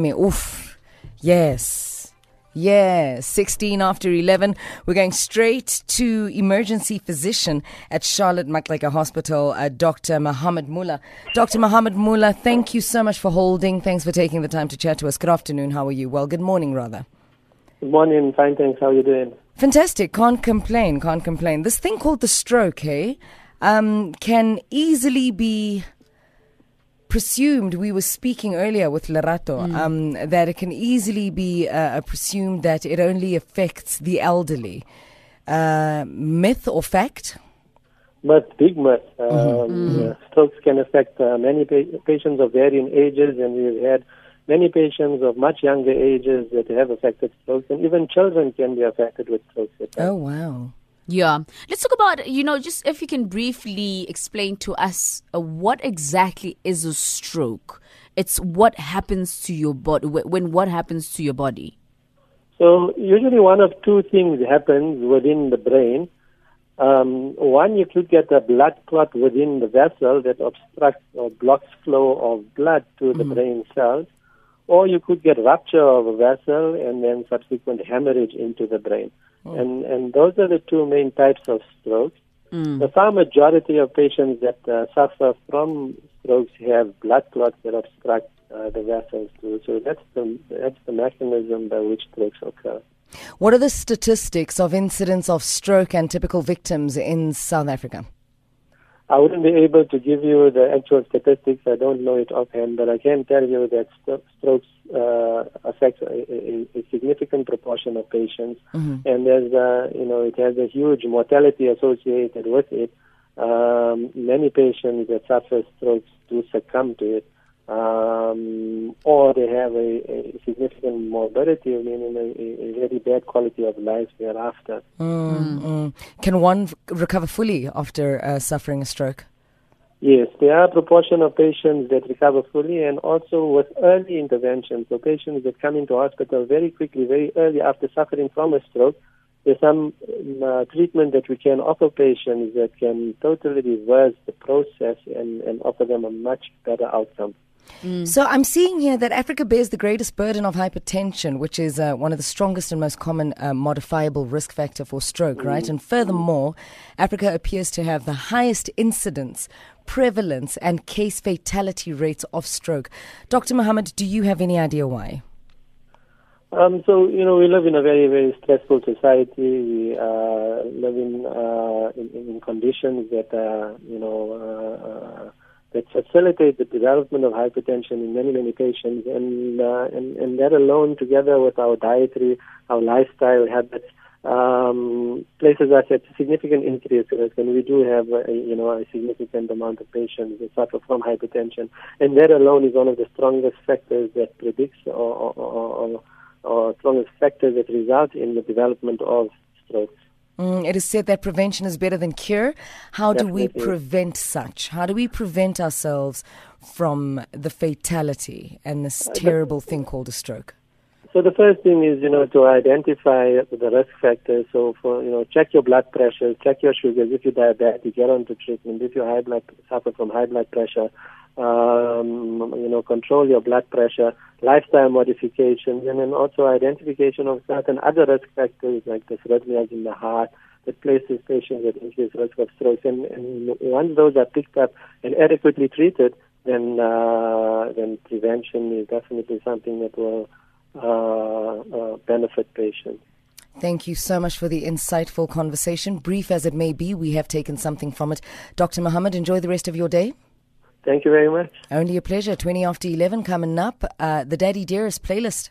Me, oof. Yes. Yes. 16 after 11. We're going straight to emergency physician at Charlotte Maxeke Hospital, uh, Dr. Mohammed Moolla. Dr. Mohammed Moolla, thank you so much for holding. Thanks for taking the time to chat to us. Good afternoon. How are you? Well, good morning, rather. Good morning. Fine, thanks. How are you doing? Fantastic. Can't complain. Can't complain. This thing called the stroke, hey, um, can easily be presumed, we were speaking earlier with Lerato, mm. um, that it can easily be uh, presumed that it only affects the elderly. Uh, myth or fact? Myth, big myth. Um, mm-hmm. yeah, strokes can affect uh, many pa- patients of varying ages, and we've had many patients of much younger ages that have affected strokes, and even children can be affected with strokes. Oh, wow. Yeah. Let's talk about, you know, just if you can briefly explain to us uh, what exactly is a stroke. It's what happens to your body, when what happens to your body. So, usually one of two things happens within the brain. Um, one, you could get a blood clot within the vessel that obstructs or blocks flow of blood to the mm-hmm. brain cells, or you could get rupture of a vessel and then subsequent hemorrhage into the brain. Oh. And, and those are the two main types of strokes. Mm. The far majority of patients that uh, suffer from strokes have blood clots that obstruct uh, the vessels too. So that's the, that's the mechanism by which strokes occur. What are the statistics of incidence of stroke and typical victims in South Africa? I wouldn't be able to give you the actual statistics. I don't know it offhand, but I can tell you that st- strokes uh, affect a, a, a, significant proportion of patients, mm-hmm. and there's uh, you know it has a huge mortality associated with it. Um, many patients that suffer strokes do succumb to it um, or they have a, a, significant morbidity, meaning a, a, very bad quality of life thereafter. Mm, mm. Can one recover fully after uh, suffering a stroke? Yes, there are a proportion of patients that recover fully and also with early intervention. So patients that come into hospital very quickly, very early after suffering from a stroke, there's some um, uh, treatment that we can offer patients that can totally reverse the process and, and offer them a much better outcome. Mm. So I'm seeing here that Africa bears the greatest burden of hypertension, which is uh, one of the strongest and most common uh, modifiable risk factor for stroke, right? And furthermore, Africa appears to have the highest incidence, prevalence, and case fatality rates of stroke. Dr. Mohammed, do you have any idea why? Um, so you know we live in a very very stressful society. We uh, live in, uh, in, in conditions that uh, you know uh, uh, that facilitate the development of hypertension in many, many patients. And, uh, and, and that alone, together with our dietary, our lifestyle habits, um, places us at significant increased risk. And we do have, a, you know, a significant amount of patients that suffer from hypertension. And that alone is one of the strongest factors that predicts or, or, or, or strongest factors that result in the development of strokes. Mm, it is said that prevention is better than cure. How Definitely. do we prevent such? How do we prevent ourselves from the fatality and this uh, terrible thing called a stroke? So the first thing is, you know, to identify the risk factors. So for, you know, check your blood pressure, check your sugars. If you're diabetic, get onto treatment. If you high blood, suffer from high blood pressure, um, you know, control your blood pressure, lifestyle modifications, and then also identification of certain other risk factors like the arrhythmias in the heart that places patients at increased risk of stroke. And, and once those are picked up and adequately treated, then uh, then prevention is definitely something that will uh, uh, benefit patients. Thank you so much for the insightful conversation. Brief as it may be, we have taken something from it. Dr. Mohammed, enjoy the rest of your day. Thank you very much. Only a pleasure. 20 after 11 coming up. Uh, the Daddy Dearest playlist.